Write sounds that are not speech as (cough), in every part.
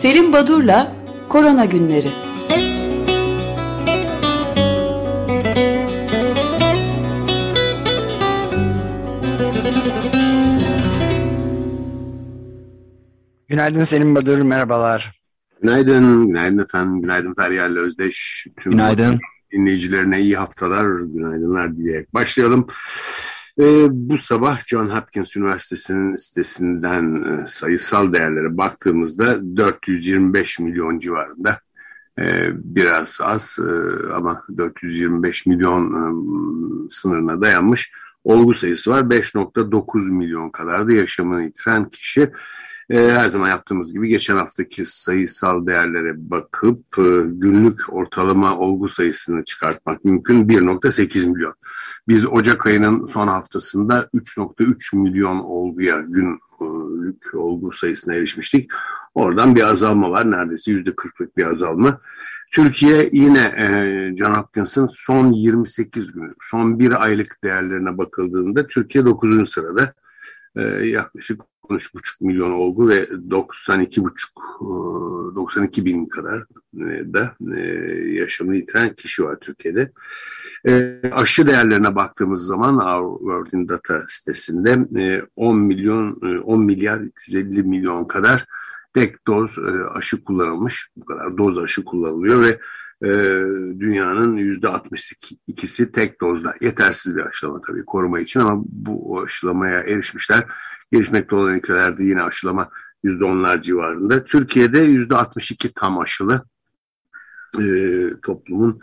Selim Badur'la Korona Günleri Günaydın Selim Badur, merhabalar. Günaydın, günaydın efendim, günaydın Feryal Özdeş. Tüm günaydın. Dinleyicilerine iyi haftalar, günaydınlar dileyerek başlayalım. Ee, bu sabah John Hopkins Üniversitesi'nin sitesinden e, sayısal değerlere baktığımızda 425 milyon civarında. Ee, biraz az e, ama 425 milyon e, sınırına dayanmış olgu sayısı var. 5.9 milyon kadar da yaşamını yitiren kişi. Ee, her zaman yaptığımız gibi geçen haftaki sayısal değerlere bakıp e, günlük ortalama olgu sayısını çıkartmak mümkün 1.8 milyon. Biz Ocak ayının son haftasında 3.3 milyon olguya günlük olgu sayısına erişmiştik. Oradan bir azalma var neredeyse %40'lık bir azalma. Türkiye yine e, John Hopkins'ın son 28 gün, son bir aylık değerlerine bakıldığında Türkiye 9. sırada e, yaklaşık 13,5 milyon olgu ve 92,5 92 e, bin kadar e, da e, yaşamını yitiren kişi var Türkiye'de. Aşı değerlerine baktığımız zaman Our World in Data sitesinde 10 milyon 10 milyar 350 milyon kadar tek doz aşı kullanılmış. Bu kadar doz aşı kullanılıyor ve dünyanın yüzde 62'si tek dozda. Yetersiz bir aşılama tabii koruma için ama bu aşılamaya erişmişler. Gelişmekte olan ülkelerde yine aşılama yüzde onlar civarında. Türkiye'de yüzde 62 tam aşılı e, toplumun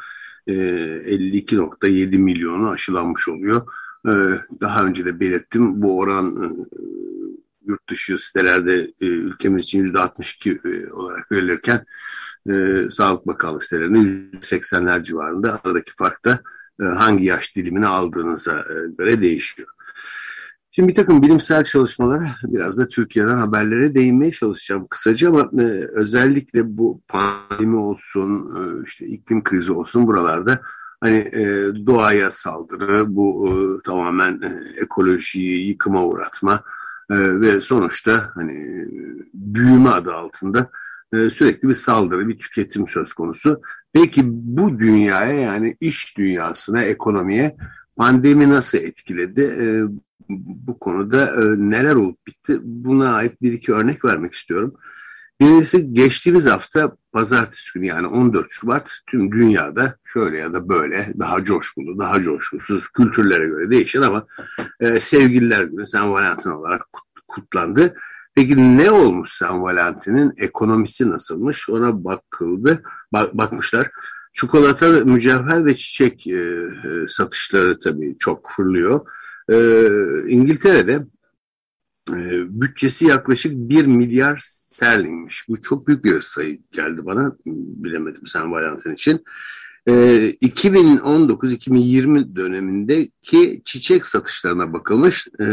e, 52.7 milyonu aşılanmış oluyor. E, daha önce de belirttim bu oran e, yurt dışı sitelerde e, ülkemiz için yüzde 62 e, olarak verilirken e, Sağlık Bakanlığı sitelerinde yüzde 80'ler civarında aradaki fark da e, hangi yaş dilimini aldığınıza e, göre değişiyor. Şimdi bir takım bilimsel çalışmalara biraz da Türkiye'den haberlere değinmeye çalışacağım kısaca ama e, özellikle bu pandemi olsun, e, işte iklim krizi olsun buralarda hani e, doğaya saldırı, bu e, tamamen e, ekolojiyi yıkıma uğratma e, ve sonuçta hani büyüme adı altında e, sürekli bir saldırı, bir tüketim söz konusu. Peki bu dünyaya yani iş dünyasına, ekonomiye pandemi nasıl etkiledi? E, bu konuda e, neler olup bitti buna ait bir iki örnek vermek istiyorum. Birincisi geçtiğimiz hafta pazartesi günü yani 14 Şubat tüm dünyada şöyle ya da böyle daha coşkulu, daha coşkusuz kültürlere göre değişir ama e, sevgililer günü San Valentin olarak kutlandı. Peki ne olmuş San Valentin'in ekonomisi nasılmış ona bakıldı, bak, bakmışlar. Çikolata, mücevher ve çiçek e, e, satışları tabii çok fırlıyor. E, İngiltere'de e, bütçesi yaklaşık 1 milyar sterlinmiş. Bu çok büyük bir sayı geldi bana. Bilemedim sen Valentin için. E, 2019-2020 dönemindeki çiçek satışlarına bakılmış. E,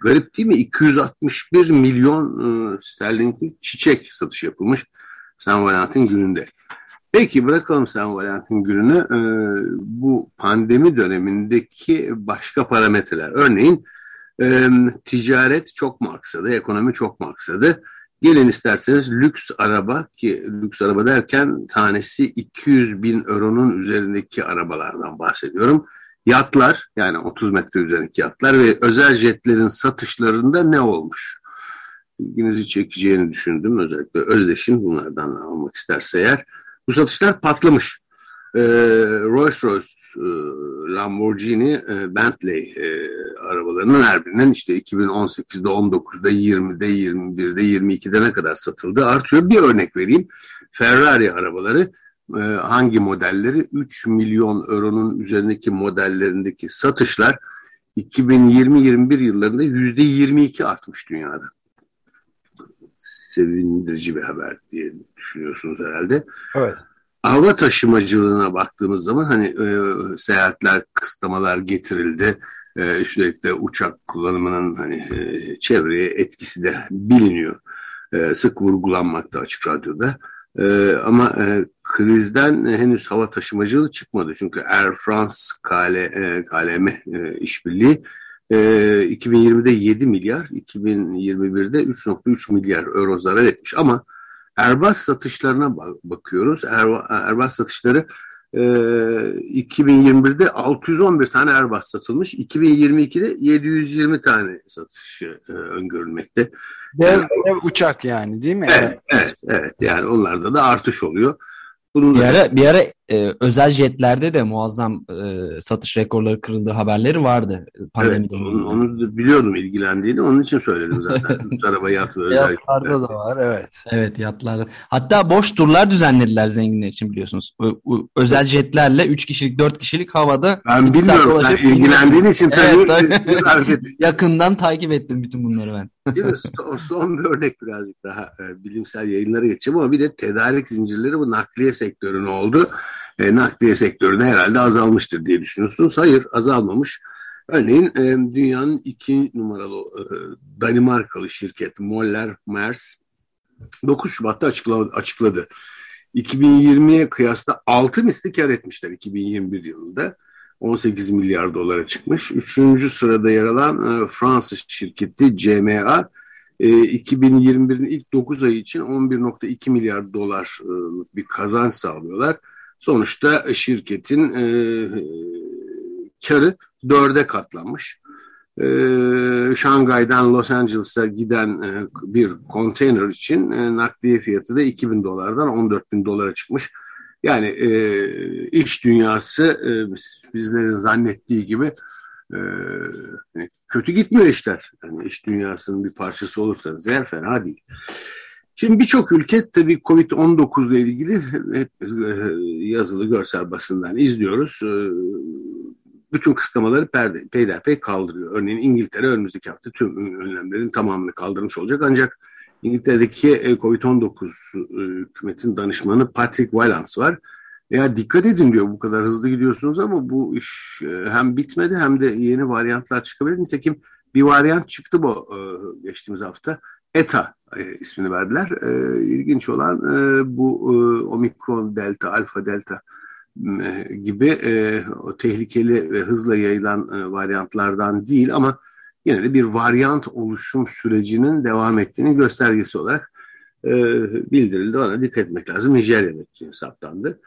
garip değil mi? 261 milyon e, sterlinlik çiçek satış yapılmış San Valentin gününde. Peki bırakalım San Valentin gününü. E, bu pandemi dönemindeki başka parametreler. Örneğin e, ticaret çok maksadı, ekonomi çok maksadı. Gelin isterseniz lüks araba ki lüks araba derken tanesi 200 bin euronun üzerindeki arabalardan bahsediyorum. Yatlar yani 30 metre üzerindeki yatlar ve özel jetlerin satışlarında ne olmuş? İlginizi çekeceğini düşündüm. Özellikle Özdeş'in bunlardan almak isterse eğer. Bu satışlar patlamış. E, Rolls Royce, e, Lamborghini, e, Bentley e, arabalarının her birinin işte 2018'de, 19'da, 20'de, 21'de, 22'de ne kadar satıldı artıyor. Bir örnek vereyim. Ferrari arabaları e, hangi modelleri 3 milyon euronun üzerindeki modellerindeki satışlar 2020-21 yıllarında %22 artmış dünyada. Sevindirici bir haber diye düşünüyorsunuz herhalde. Evet. Hava taşımacılığına baktığımız zaman hani e, seyahatler, kısıtlamalar getirildi. E, üstelik uçak kullanımının hani e, çevreye etkisi de biliniyor. E, sık vurgulanmakta açık radyoda. E, ama e, krizden henüz hava taşımacılığı çıkmadı. Çünkü Air France KL, e, KLM e, işbirliği e, 2020'de 7 milyar, 2021'de 3.3 milyar euro zarar etmiş. Ama Airbus satışlarına bakıyoruz. Airbus satışları 2021'de e, 611 tane Airbus satılmış. 2022'de 720 tane satışı e, öngörülmekte. Dev, yani, dev uçak yani değil mi? Evet, evet, evet. Yani onlarda da artış oluyor. Bunun bir ara, bir ara e, özel jetlerde de muazzam e, satış rekorları kırıldığı haberleri vardı pandemi evet, Onu, onu biliyordum ilgilendiğini. Onun için söyledim zaten. (laughs) Lüks araba yatı özellikle. Yatlarda da var evet. Evet yatlarda. Hatta boş turlar düzenlediler zenginler için biliyorsunuz. Özel jetlerle 3 kişilik 4 kişilik havada. Ben bilmiyorum. Sen ilgilendiğin için tabii. (laughs) Evet, (laughs) yakından takip ettim bütün bunları ben. son, son bir örnek birazcık daha e, bilimsel yayınlara geçeceğim ama bir de tedarik zincirleri bu nakliye sektörüne oldu e, nakliye sektörü de herhalde azalmıştır diye düşünüyorsunuz. Hayır azalmamış. Örneğin e, dünyanın iki numaralı e, Danimarkalı şirket Moller Mers 9 Şubat'ta açıkladı. açıkladı. 2020'ye kıyasla 6 misli kar etmişler 2021 yılında. 18 milyar dolara çıkmış. Üçüncü sırada yer alan e, Fransız şirketi CMA e, 2021'in ilk 9 ayı için 11.2 milyar dolar e, bir kazanç sağlıyorlar. Sonuçta şirketin e, karı dörde katlanmış. E, Şangay'dan Los Angeles'a giden e, bir konteyner için e, nakliye fiyatı da 2000 dolardan 14 bin dolara çıkmış. Yani e, iş dünyası e, bizlerin zannettiği gibi e, kötü gitmiyor işler. Yani iş dünyasının bir parçası olursanız eğer fena değil. Şimdi birçok ülke tabii Covid-19 ile ilgili hep e, yazılı görsel basından izliyoruz. E, bütün kısıtlamaları perde, peyderpey kaldırıyor. Örneğin İngiltere önümüzdeki hafta tüm önlemlerin tamamını kaldırmış olacak. Ancak İngiltere'deki e, Covid-19 hükümetin danışmanı Patrick Wylance var. Ya dikkat edin diyor bu kadar hızlı gidiyorsunuz ama bu iş hem bitmedi hem de yeni varyantlar çıkabilir. Nitekim bir varyant çıktı bu geçtiğimiz hafta. ETA e, ismini verdiler. E, ilginç olan e, bu e, omikron delta, alfa delta gibi o tehlikeli ve hızla yayılan e, varyantlardan değil ama yine de bir varyant oluşum sürecinin devam ettiğini göstergesi olarak bildirildi. Ona dikkat etmek lazım. Nijerya'da saptandı.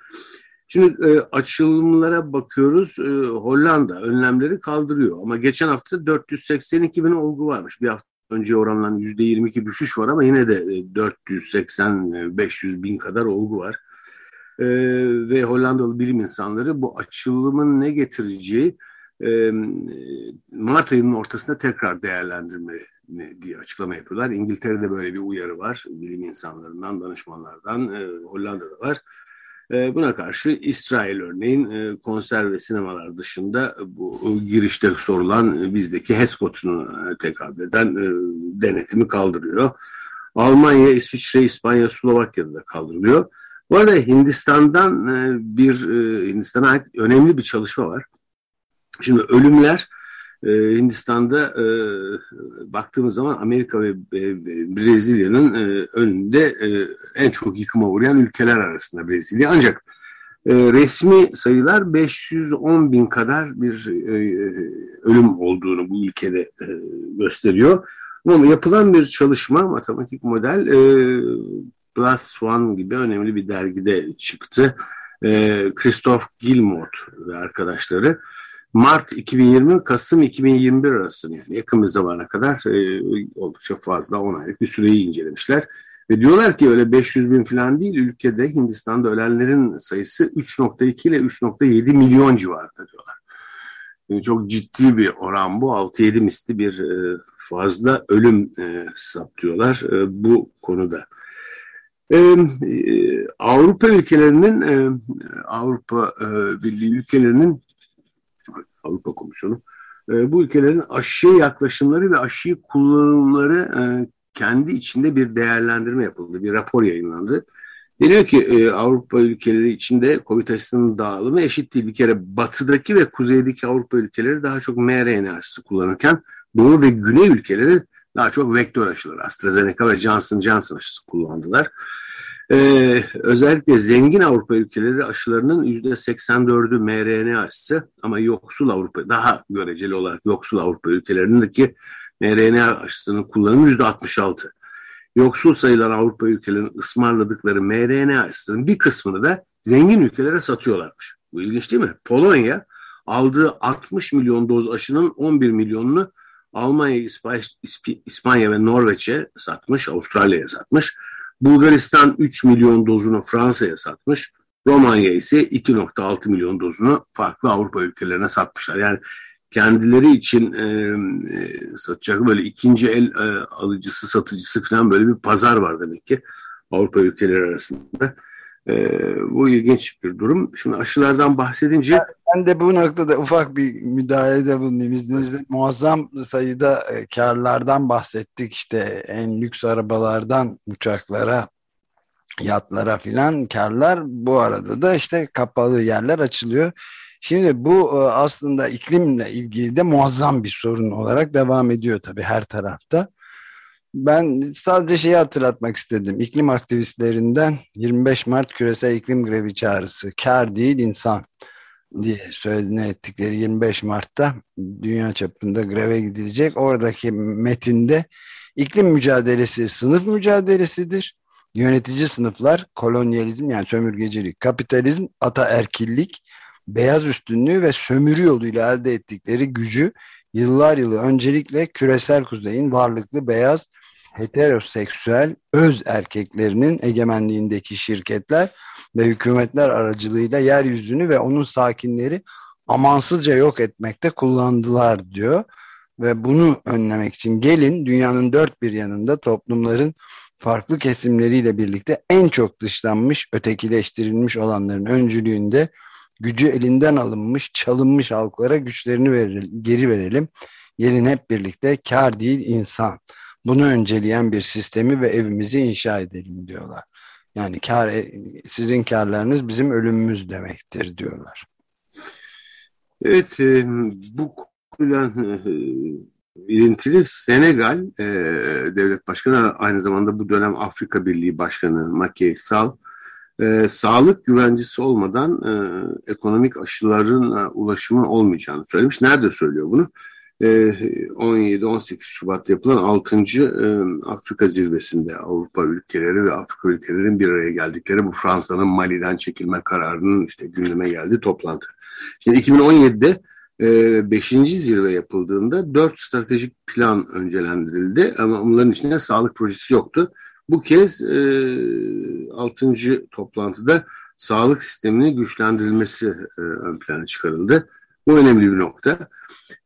Şimdi e, açılımlara bakıyoruz. Hollanda önlemleri kaldırıyor ama geçen hafta 482 bin olgu varmış. Bir hafta önceye oranla %22 düşüş var ama yine de 480-500 e, bin kadar olgu var. Ee, ve Hollandalı bilim insanları bu açılımın ne getireceği e, Mart ayının ortasında tekrar değerlendirme diye açıklama yapıyorlar. İngiltere'de böyle bir uyarı var. Bilim insanlarından, danışmanlardan, e, Hollanda'da var. E, buna karşı İsrail örneğin e, konser ve sinemalar dışında bu girişte sorulan e, bizdeki HESCOD'unu tekabül eden denetimi kaldırıyor. Almanya, İsviçre, İspanya, Slovakya'da da kaldırılıyor. Bu arada Hindistan'dan bir Hindistan'a ait önemli bir çalışma var. Şimdi ölümler e, Hindistan'da e, baktığımız zaman Amerika ve e, Brezilya'nın e, önünde e, en çok yıkıma uğrayan ülkeler arasında Brezilya. Ancak e, resmi sayılar 510 bin kadar bir e, ölüm olduğunu bu ülkede e, gösteriyor. Ama yapılan bir çalışma, matematik model e, Plus One gibi önemli bir dergide çıktı. E, Christoph Gilmore ve arkadaşları Mart 2020 Kasım 2021 arasında yani yakın bir zamana kadar e, oldukça fazla 10 aylık bir süreyi incelemişler. Ve diyorlar ki öyle 500 bin falan değil ülkede Hindistan'da ölenlerin sayısı 3.2 ile 3.7 milyon civarında diyorlar. Yani çok ciddi bir oran bu 6-7 misli bir e, fazla ölüm e, saptıyorlar e, bu konuda. E, Avrupa ülkelerinin e, Avrupa e, Birliği ülkelerinin Avrupa Komisyonu e, bu ülkelerin aşıya yaklaşımları ve aşıyı kullanımları e, kendi içinde bir değerlendirme yapıldı. Bir rapor yayınlandı. Deniyor ki e, Avrupa ülkeleri içinde COVID aşısının dağılımı eşit değil. Bir kere batıdaki ve kuzeydeki Avrupa ülkeleri daha çok mRNA aşısı kullanırken Doğu ve Güney ülkeleri daha çok vektör aşıları AstraZeneca ve Johnson Johnson aşısı kullandılar. Ee, özellikle zengin Avrupa ülkeleri aşılarının %84'ü mRNA aşısı ama yoksul Avrupa, daha göreceli olarak yoksul Avrupa ülkelerindeki mRNA aşısının kullanımı %66. yoksul sayılan Avrupa ülkelerinin ısmarladıkları mRNA aşılarının bir kısmını da zengin ülkelere satıyorlarmış. Bu ilginç değil mi? Polonya aldığı 60 milyon doz aşının 11 milyonunu Almanya, İspanya ve Norveç'e satmış, Avustralya'ya satmış. Bulgaristan 3 milyon dozunu Fransa'ya satmış. Romanya ise 2.6 milyon dozunu farklı Avrupa ülkelerine satmışlar. Yani kendileri için e, e, satacak böyle ikinci el e, alıcısı satıcısı falan böyle bir pazar var demek ki Avrupa ülkeleri arasında. E, bu ilginç bir durum. Şimdi aşılardan bahsedince... Ben de bu noktada ufak bir müdahalede bulunayım izninizle. Muazzam sayıda e, karlardan bahsettik. işte en lüks arabalardan uçaklara, yatlara filan karlar. Bu arada da işte kapalı yerler açılıyor. Şimdi bu e, aslında iklimle ilgili de muazzam bir sorun olarak devam ediyor tabii her tarafta. Ben sadece şeyi hatırlatmak istedim. İklim aktivistlerinden 25 Mart küresel iklim grevi çağrısı. Kar değil insan diye söylediğini ettikleri 25 Mart'ta dünya çapında greve gidilecek. Oradaki metinde iklim mücadelesi sınıf mücadelesidir. Yönetici sınıflar kolonyalizm yani sömürgecilik, kapitalizm, ataerkillik, beyaz üstünlüğü ve sömürü yoluyla elde ettikleri gücü yıllar yılı öncelikle küresel kuzeyin varlıklı beyaz heteroseksüel öz erkeklerinin egemenliğindeki şirketler ve hükümetler aracılığıyla yeryüzünü ve onun sakinleri amansızca yok etmekte kullandılar diyor. Ve bunu önlemek için gelin dünyanın dört bir yanında toplumların farklı kesimleriyle birlikte en çok dışlanmış, ötekileştirilmiş olanların öncülüğünde gücü elinden alınmış, çalınmış halklara güçlerini verelim, geri verelim. Gelin hep birlikte kar değil insan bunu önceleyen bir sistemi ve evimizi inşa edelim diyorlar. Yani kar, e, sizin karlarınız bizim ölümümüz demektir diyorlar. Evet, e, bu konuyla e, ilintili Senegal devlet başkanı aynı zamanda bu dönem Afrika Birliği Başkanı Macky Sall e, sağlık güvencesi olmadan e, ekonomik aşıların e, ulaşımı olmayacağını söylemiş. Nerede söylüyor bunu? 17-18 ee, Şubat yapılan 6. E, Afrika zirvesinde Avrupa ülkeleri ve Afrika ülkelerinin bir araya geldikleri bu Fransa'nın Mali'den çekilme kararının işte gündeme geldiği toplantı. Şimdi 2017'de 5. E, zirve yapıldığında 4 stratejik plan öncelendirildi ama onların içinde sağlık projesi yoktu. Bu kez 6. E, toplantıda sağlık sisteminin güçlendirilmesi ön plana çıkarıldı. Bu önemli bir nokta.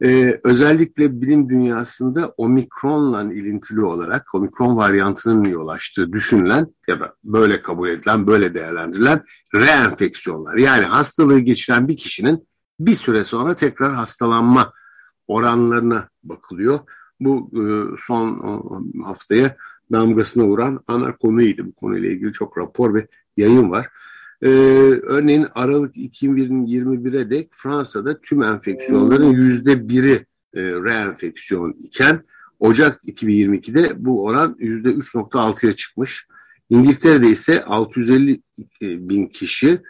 Ee, özellikle bilim dünyasında omikronla ilintili olarak omikron varyantının yol açtığı düşünülen ya da böyle kabul edilen, böyle değerlendirilen reenfeksiyonlar. Yani hastalığı geçiren bir kişinin bir süre sonra tekrar hastalanma oranlarına bakılıyor. Bu e, son haftaya damgasına vuran ana konuydu. Bu konuyla ilgili çok rapor ve yayın var. Ee, örneğin Aralık 2021'e dek Fransa'da tüm enfeksiyonların yüzde biri e, reenfeksiyon iken Ocak 2022'de bu oran yüzde 3.6'ya çıkmış. İngiltere'de ise 650 bin kişi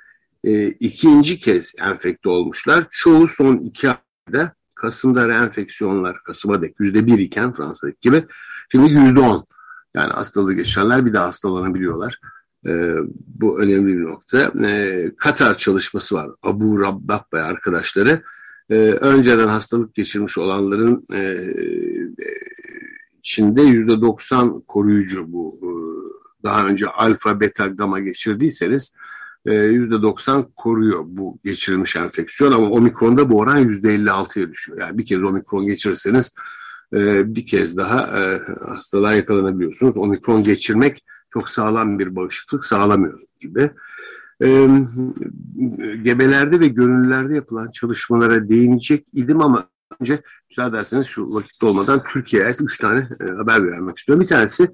e, ikinci kez enfekte olmuşlar. Çoğu son iki ayda Kasım'da reenfeksiyonlar Kasım'a dek yüzde bir iken Fransa'daki gibi şimdi yüzde on. Yani hastalığı geçirenler bir daha hastalanabiliyorlar. E, bu önemli bir nokta. E, Katar çalışması var. Abu Rabbah ve arkadaşları. E, önceden hastalık geçirmiş olanların e, içinde yüzde 90 koruyucu bu. E, daha önce alfa, beta, gamma geçirdiyseniz yüzde 90 koruyor bu geçirilmiş enfeksiyon ama omikronda bu oran yüzde 56'ya düşüyor. Yani bir kez omikron geçirirseniz bir kez daha hastalığa yakalanabiliyorsunuz. Omikron geçirmek çok sağlam bir bağışıklık sağlamıyor gibi. E, gebelerde ve gönüllülerde yapılan çalışmalara değinecek idim ama önce müsaade şu vakitte olmadan Türkiye'ye üç tane e, haber vermek istiyorum. Bir tanesi,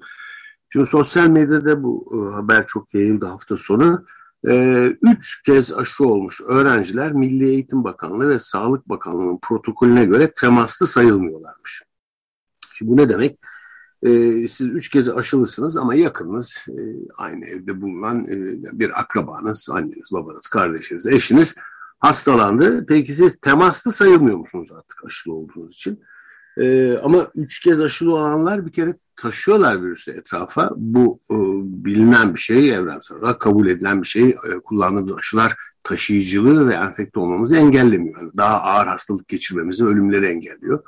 şimdi sosyal medyada bu e, haber çok yayıldı hafta sonu. E, üç kez aşı olmuş öğrenciler Milli Eğitim Bakanlığı ve Sağlık Bakanlığı'nın protokolüne göre temaslı sayılmıyorlarmış. Şimdi bu ne demek? E, siz üç kez aşılısınız ama yakınınız e, aynı evde bulunan e, bir akrabanız, anneniz, babanız, kardeşiniz, eşiniz hastalandı. Peki siz temaslı sayılmıyor musunuz artık aşılı olduğunuz için? E, ama üç kez aşılı olanlar bir kere taşıyorlar virüsü etrafa. Bu e, bilinen bir şey, evrensel olarak kabul edilen bir şey. E, kullandığımız aşılar taşıyıcılığı ve enfekte olmamızı engellemiyor. Yani daha ağır hastalık geçirmemizi, ölümleri engelliyor.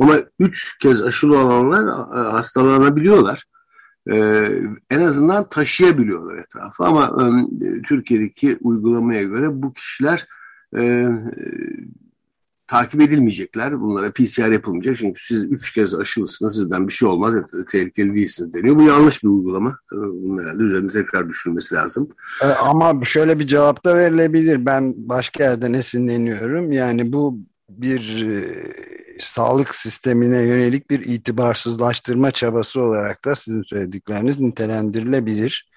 Ama üç kez aşılı olanlar e, hastalanabiliyorlar. Ee, en azından taşıyabiliyorlar etrafı ama e, Türkiye'deki uygulamaya göre bu kişiler e, takip edilmeyecekler. Bunlara PCR yapılmayacak. Çünkü siz üç kez aşılısınız sizden bir şey olmaz. Tehlikeli değilsiniz deniyor. Bu yanlış bir uygulama. Bunun herhalde üzerinde tekrar düşünülmesi lazım. Ama şöyle bir cevap da verilebilir. Ben başka yerden esinleniyorum. Yani bu bir e, sağlık sistemine yönelik bir itibarsızlaştırma çabası olarak da sizin söyledikleriniz nitelendirilebilir.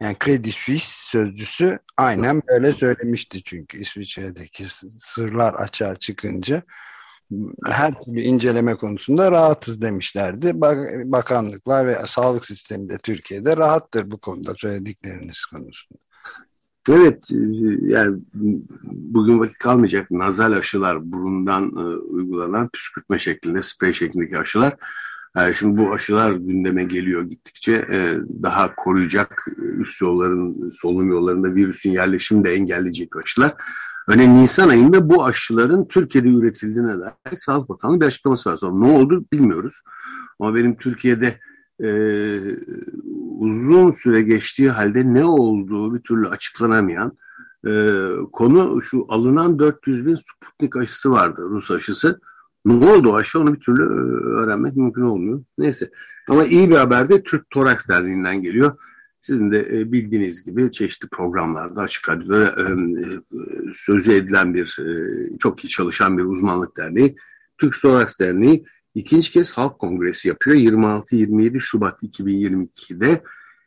Yani Credit Suisse sözcüsü aynen böyle söylemişti çünkü İsviçre'deki sırlar açığa çıkınca her türlü inceleme konusunda rahatız demişlerdi. Bakanlıklar ve sağlık sistemi de Türkiye'de rahattır bu konuda söyledikleriniz konusunda. Evet yani bugün vakit kalmayacak nazal aşılar burundan e, uygulanan püskürtme şeklinde sprey şeklindeki aşılar yani şimdi bu aşılar gündeme geliyor gittikçe e, daha koruyacak e, üst yolların, solunum yollarında virüsün yerleşimini de engelleyecek aşılar. Örneğin Nisan ayında bu aşıların Türkiye'de üretildiğine dair Sağlık Bakanlığı bir açıklaması var. Sonra ne oldu bilmiyoruz. Ama benim Türkiye'de e, uzun süre geçtiği halde ne olduğu bir türlü açıklanamayan e, konu şu alınan 400 bin Sputnik aşısı vardı Rus aşısı. Ne oldu aşı onu bir türlü e, öğrenmek mümkün olmuyor. Neyse ama iyi bir haber de Türk Toraks Derneği'nden geliyor. Sizin de e, bildiğiniz gibi çeşitli programlarda açık radyoda e, sözü edilen bir çok iyi çalışan bir uzmanlık derneği. Türk Toraks Derneği ikinci kez halk kongresi yapıyor 26-27 Şubat 2022'de.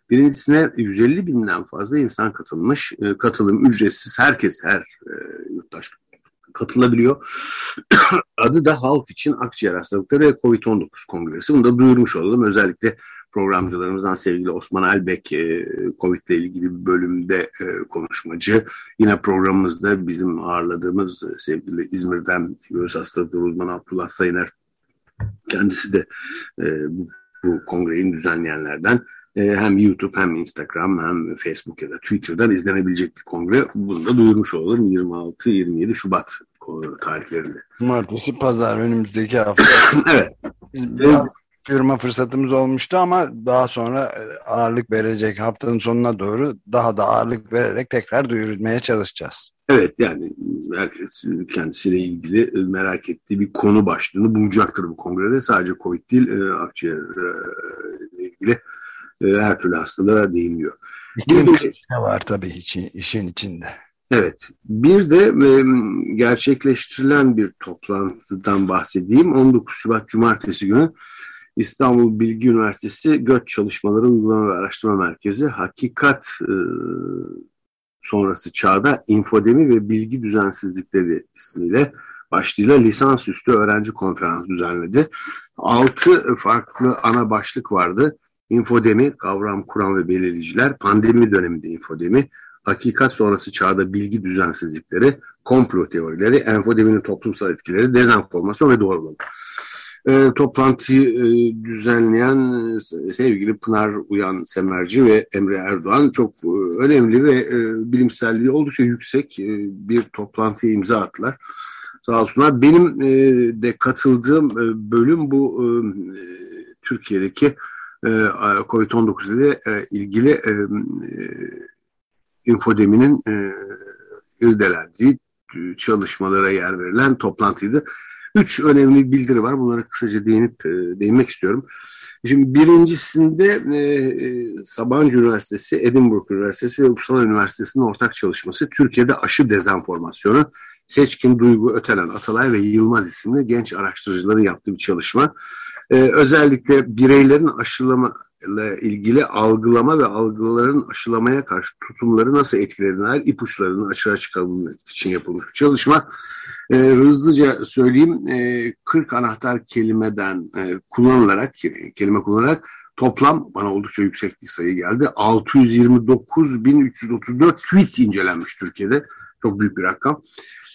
Birincisine 150 binden fazla insan katılmış. Katılım ücretsiz herkes her yurttaş katılabiliyor. (coughs) Adı da Halk için Akciğer Hastalıkları ve COVID-19 Kongresi. Bunu da duyurmuş olalım. Özellikle programcılarımızdan sevgili Osman Albek e, COVID ile ilgili bir bölümde e, konuşmacı. Yine programımızda bizim ağırladığımız e, sevgili İzmir'den göğüs hastalıkları uzmanı Abdullah Sayıner kendisi de bu, bu kongreyi düzenleyenlerden hem YouTube hem Instagram hem Facebook ya da Twitter'dan izlenebilecek bir kongre. Bunu da duyurmuş olalım 26-27 Şubat tarihlerinde. Cumartesi, pazar önümüzdeki hafta. (coughs) evet. Biraz görme fırsatımız olmuştu ama daha sonra e, ağırlık verecek haftanın sonuna doğru daha da ağırlık vererek tekrar duyurmaya çalışacağız. Evet yani herkes kendisiyle ilgili merak ettiği bir konu başlığını bulacaktır bu kongrede. Sadece COVID değil e, akciğer e, ilgili her türlü hastalığa değiniyor. Bir de, var tabii işin, işin içinde. Evet. Bir de e, gerçekleştirilen bir toplantıdan bahsedeyim. 19 Şubat Cumartesi günü İstanbul Bilgi Üniversitesi Göç Çalışmaları Uygulama ve Araştırma Merkezi Hakikat e, sonrası çağda infodemi ve bilgi düzensizlikleri ismiyle başlığıyla lisansüstü öğrenci konferansı düzenledi. Altı farklı ana başlık vardı. Infodemi, kavram, kuram ve belirleyiciler, pandemi döneminde infodemi, hakikat sonrası çağda bilgi düzensizlikleri, komplo teorileri, enfodeminin toplumsal etkileri, dezenformasyon ve doğrulama. E, toplantıyı e, düzenleyen e, sevgili Pınar Uyan Semerci ve Emre Erdoğan çok e, önemli ve e, bilimselliği oldukça yüksek e, bir toplantıya imza attılar. Sağ olsunlar. Benim e, de katıldığım e, bölüm bu e, Türkiye'deki e, COVID-19 ile e, ilgili e, e infodeminin e, irdelendiği e, çalışmalara yer verilen toplantıydı. Üç önemli bildiri var. Bunlara kısaca değinip e, değinmek istiyorum. Şimdi birincisinde e, e, Sabancı Üniversitesi, Edinburgh Üniversitesi ve Uppsala Üniversitesi'nin ortak çalışması Türkiye'de aşı dezenformasyonu Seçkin Duygu Ötelen Atalay ve Yılmaz isimli genç araştırıcıların yaptığı bir çalışma. Ee, özellikle bireylerin aşılama ile ilgili algılama ve algıların aşılamaya karşı tutumları nasıl etkilediğine ipuçlarını açığa çıkarmak için yapılmış bir çalışma. Ee, hızlıca söyleyeyim, e, 40 anahtar kelimeden e, kullanılarak, kelime kullanarak toplam bana oldukça yüksek bir sayı geldi. 629.334 tweet incelenmiş Türkiye'de. Çok büyük bir rakam.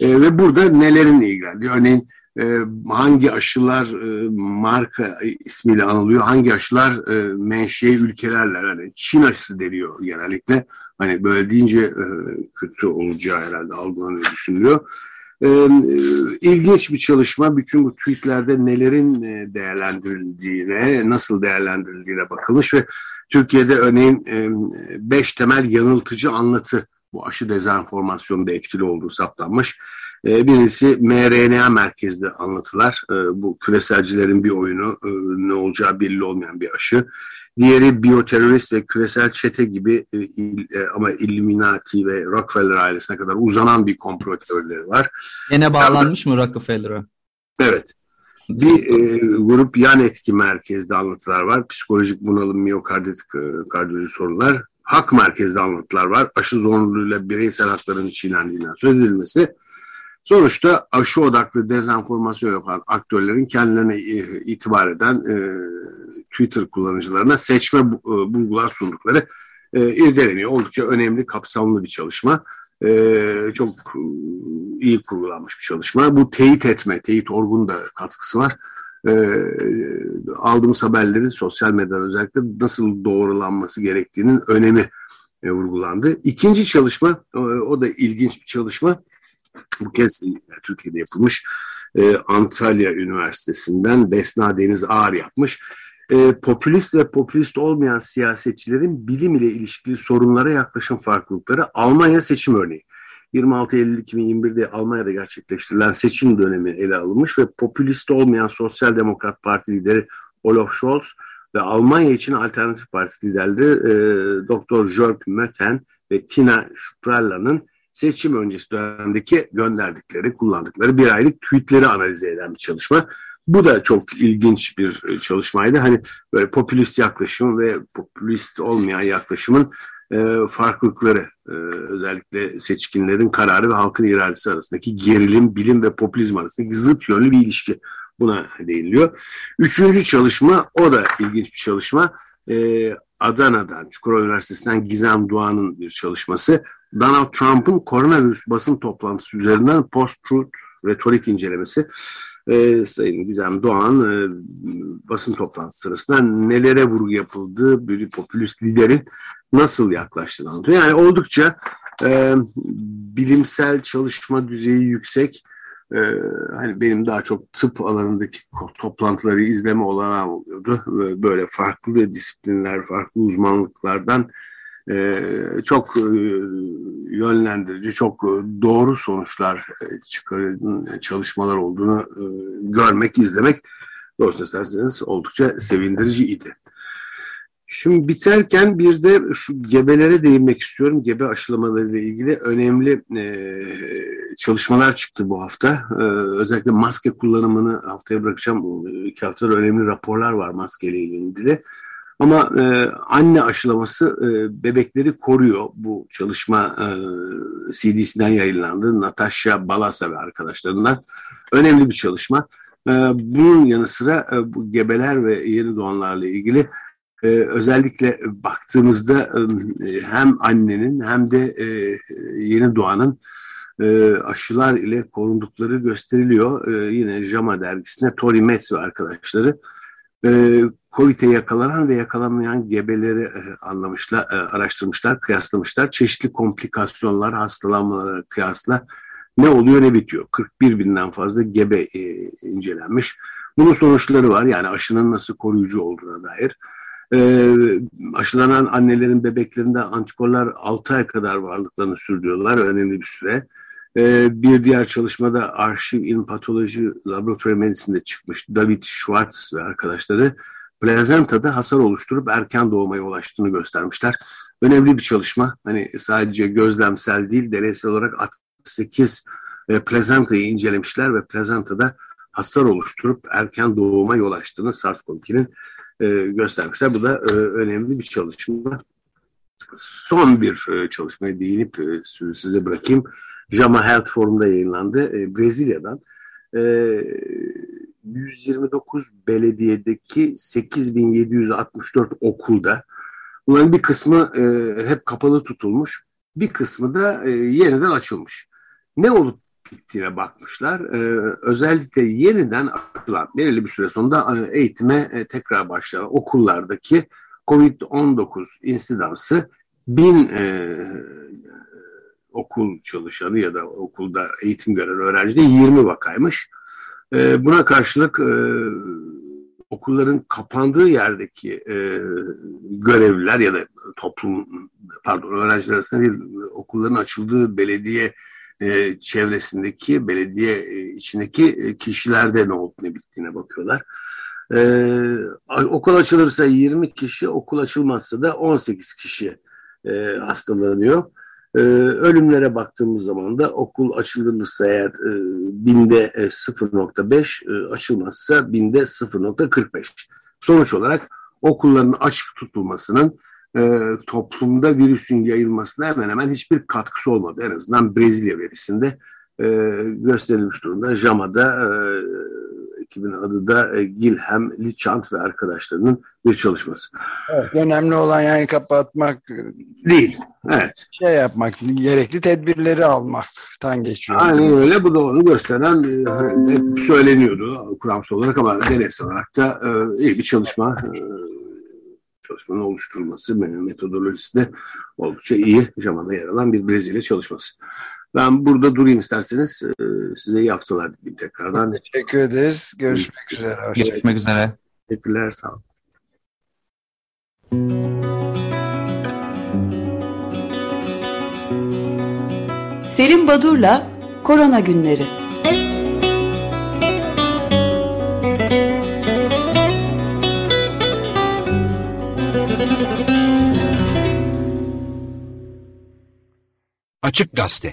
E, ve burada nelerin ilgilendi? Örneğin e, hangi aşılar e, marka ismiyle anılıyor, hangi aşılar e, menşei ülkelerle, yani Çin aşısı deniyor genellikle. Hani böyle deyince e, kötü olacağı herhalde algılanıyor, düşünülüyor. E, ilginç bir çalışma. Bütün bu tweetlerde nelerin e, değerlendirildiğine, nasıl değerlendirildiğine bakılmış ve Türkiye'de örneğin e, beş temel yanıltıcı anlatı bu aşı dezenformasyonunda etkili olduğu saptanmış. E, birincisi mRNA merkezli anlatılar. E, bu küreselcilerin bir oyunu, e, ne olacağı belli olmayan bir aşı. Diğeri biyoterörist ve küresel çete gibi e, e, ama Illuminati ve Rockefeller ailesine kadar uzanan bir komplo teorileri var. Yine bağlanmış mı Rockefeller'a? Evet. Bir e, grup yan etki merkezli anlatılar var. Psikolojik bunalım, miyokardit kardiyoloji sorunlar. Hak merkezli anlatılar var. Aşı zorunluluğuyla bireysel hakların çiğnendiğinden söz edilmesi. Sonuçta aşı odaklı dezenformasyon yapan aktörlerin kendilerine e, itibar eden e, Twitter kullanıcılarına seçme e, bulgular sundukları e, irdeleniyor. Oldukça önemli, kapsamlı bir çalışma. E, çok e, iyi kurgulanmış bir çalışma. Bu teyit etme, teyit orgun da katkısı var. E, aldığımız haberlerin sosyal medyada özellikle nasıl doğrulanması gerektiğinin önemi e, vurgulandı. İkinci çalışma, e, o da ilginç bir çalışma. Bu kez Türkiye'de yapılmış. E, Antalya Üniversitesi'nden Besna Deniz Ağar yapmış e, popülist ve popülist olmayan siyasetçilerin bilim ile ilişkili sorunlara yaklaşım farklılıkları Almanya seçim örneği. 26 Eylül 2021'de Almanya'da gerçekleştirilen seçim dönemi ele alınmış ve popülist olmayan Sosyal Demokrat Parti lideri Olaf Scholz ve Almanya için Alternatif Partisi liderleri e, Dr. Jörg Möten ve Tina Spralla'nın seçim öncesi dönemdeki gönderdikleri, kullandıkları bir aylık tweetleri analize eden bir çalışma. Bu da çok ilginç bir e, çalışmaydı. Hani böyle popülist yaklaşım ve popülist olmayan yaklaşımın e, farklılıkları e, özellikle seçkinlerin kararı ve halkın iradesi arasındaki gerilim, bilim ve popülizm arasındaki zıt yönlü bir ilişki buna değiniliyor. Üçüncü çalışma o da ilginç bir çalışma. E, Adana'dan, Çukurova Üniversitesi'nden Gizem Doğan'ın bir çalışması. Donald Trump'ın koronavirüs basın toplantısı üzerinden post-truth retorik incelemesi e, Sayın Gizem Doğan e, basın toplantısı sırasında nelere vurgu yapıldığı bir popülist liderin nasıl yaklaştığını anlatıyor. Yani oldukça e, bilimsel çalışma düzeyi yüksek. E, hani benim daha çok tıp alanındaki toplantıları izleme olanağı oluyordu. Böyle farklı disiplinler, farklı uzmanlıklardan e, çok e, yönlendirici, çok e, doğru sonuçlar çıkarın çalışmalar olduğunu görmek, izlemek doğrusunu isterseniz oldukça sevindiriciydi. Şimdi biterken bir de şu gebelere değinmek istiyorum. Gebe aşılamaları ile ilgili önemli e, çalışmalar çıktı bu hafta. E, özellikle maske kullanımını haftaya bırakacağım. İki haftada önemli raporlar var maskeyle ilgili. Ama e, anne aşılaması e, bebekleri koruyor. Bu çalışma e, CDC'den yayınlandı. Natasha Balasa ve arkadaşlarından. Önemli bir çalışma. E, bunun yanı sıra e, bu gebeler ve yeni doğanlarla ilgili e, özellikle baktığımızda e, hem annenin hem de e, yeni doğanın e, aşılar ile korundukları gösteriliyor. E, yine JAMA dergisinde Tori Metz ve arkadaşları e, COVID'e yakalanan ve yakalanmayan gebeleri e, anlamışlar, e, araştırmışlar, kıyaslamışlar. Çeşitli komplikasyonlar, hastalanmalara kıyasla ne oluyor ne bitiyor. 41 binden fazla gebe e, incelenmiş. Bunun sonuçları var yani aşının nasıl koruyucu olduğuna dair. E, aşılanan annelerin bebeklerinde antikorlar 6 ay kadar varlıklarını sürdürüyorlar önemli bir süre. E, bir diğer çalışmada Archive in Pathology Laboratory Medicine'de çıkmış David Schwartz ve arkadaşları plazenta'da hasar oluşturup erken doğuma yol açtığını göstermişler. Önemli bir çalışma. Hani sadece gözlemsel değil, deneysel olarak 68 e, plazentayı incelemişler ve plazenta'da hasar oluşturup erken doğuma yol açtığını SARS-CoV-2'nin e, göstermişler. Bu da e, önemli bir çalışma. Son bir e, çalışmaya değinip e, size bırakayım. JAMA Health Forum'da yayınlandı. E, Brezilya'dan. E, 129 belediyedeki 8764 okulda bunların bir kısmı hep kapalı tutulmuş bir kısmı da yeniden açılmış. Ne olup bittiğine bakmışlar. E, özellikle yeniden açılan belirli bir süre sonunda e, eğitime e, tekrar başlayan okullardaki COVID-19 insidansı bin e, okul çalışanı ya da okulda eğitim gören öğrencide 20 vakaymış. E, buna karşılık e, okulların kapandığı yerdeki e, görevliler ya da toplum pardon öğrenciler arasında değil okulların açıldığı belediye e, çevresindeki belediye e, içindeki e, kişilerde ne olup ne bittiğine bakıyorlar. E, okul açılırsa 20 kişi, okul açılmazsa da 18 kişi e, hastalanıyor. E, ölümlere baktığımız zaman da okul açılırsa eğer e, binde e, 0.5 e, açılmazsa binde 0.45. Sonuç olarak okulların açık tutulmasının e, toplumda virüsün yayılmasına hemen hemen hiçbir katkısı olmadı. En azından Brezilya verisinde e, gösterilmiş durumda. JAMA'da e, ekibin adı da e, Gilhem Lichant ve arkadaşlarının bir çalışması. Evet, önemli olan yani kapatmak değil. Evet. Şey yapmak, gerekli tedbirleri almaktan geçiyor. Aynen öyle. Bu da onu gösteren e, hep söyleniyordu kuramsal olarak ama deneysel olarak da e, iyi bir çalışma e, çalışmanın oluşturulması metodolojisi de oldukça iyi. JAMA'da yer alan bir Brezilya çalışması. Ben burada durayım isterseniz. Ee, size iyi haftalar dileyim tekrardan. Teşekkür ederiz. Görüşmek üzere. Hoşçakalın. Görüşmek üzere. Teşekkürler. Sağ olun. Selim Badur'la Korona Günleri Açık Gazete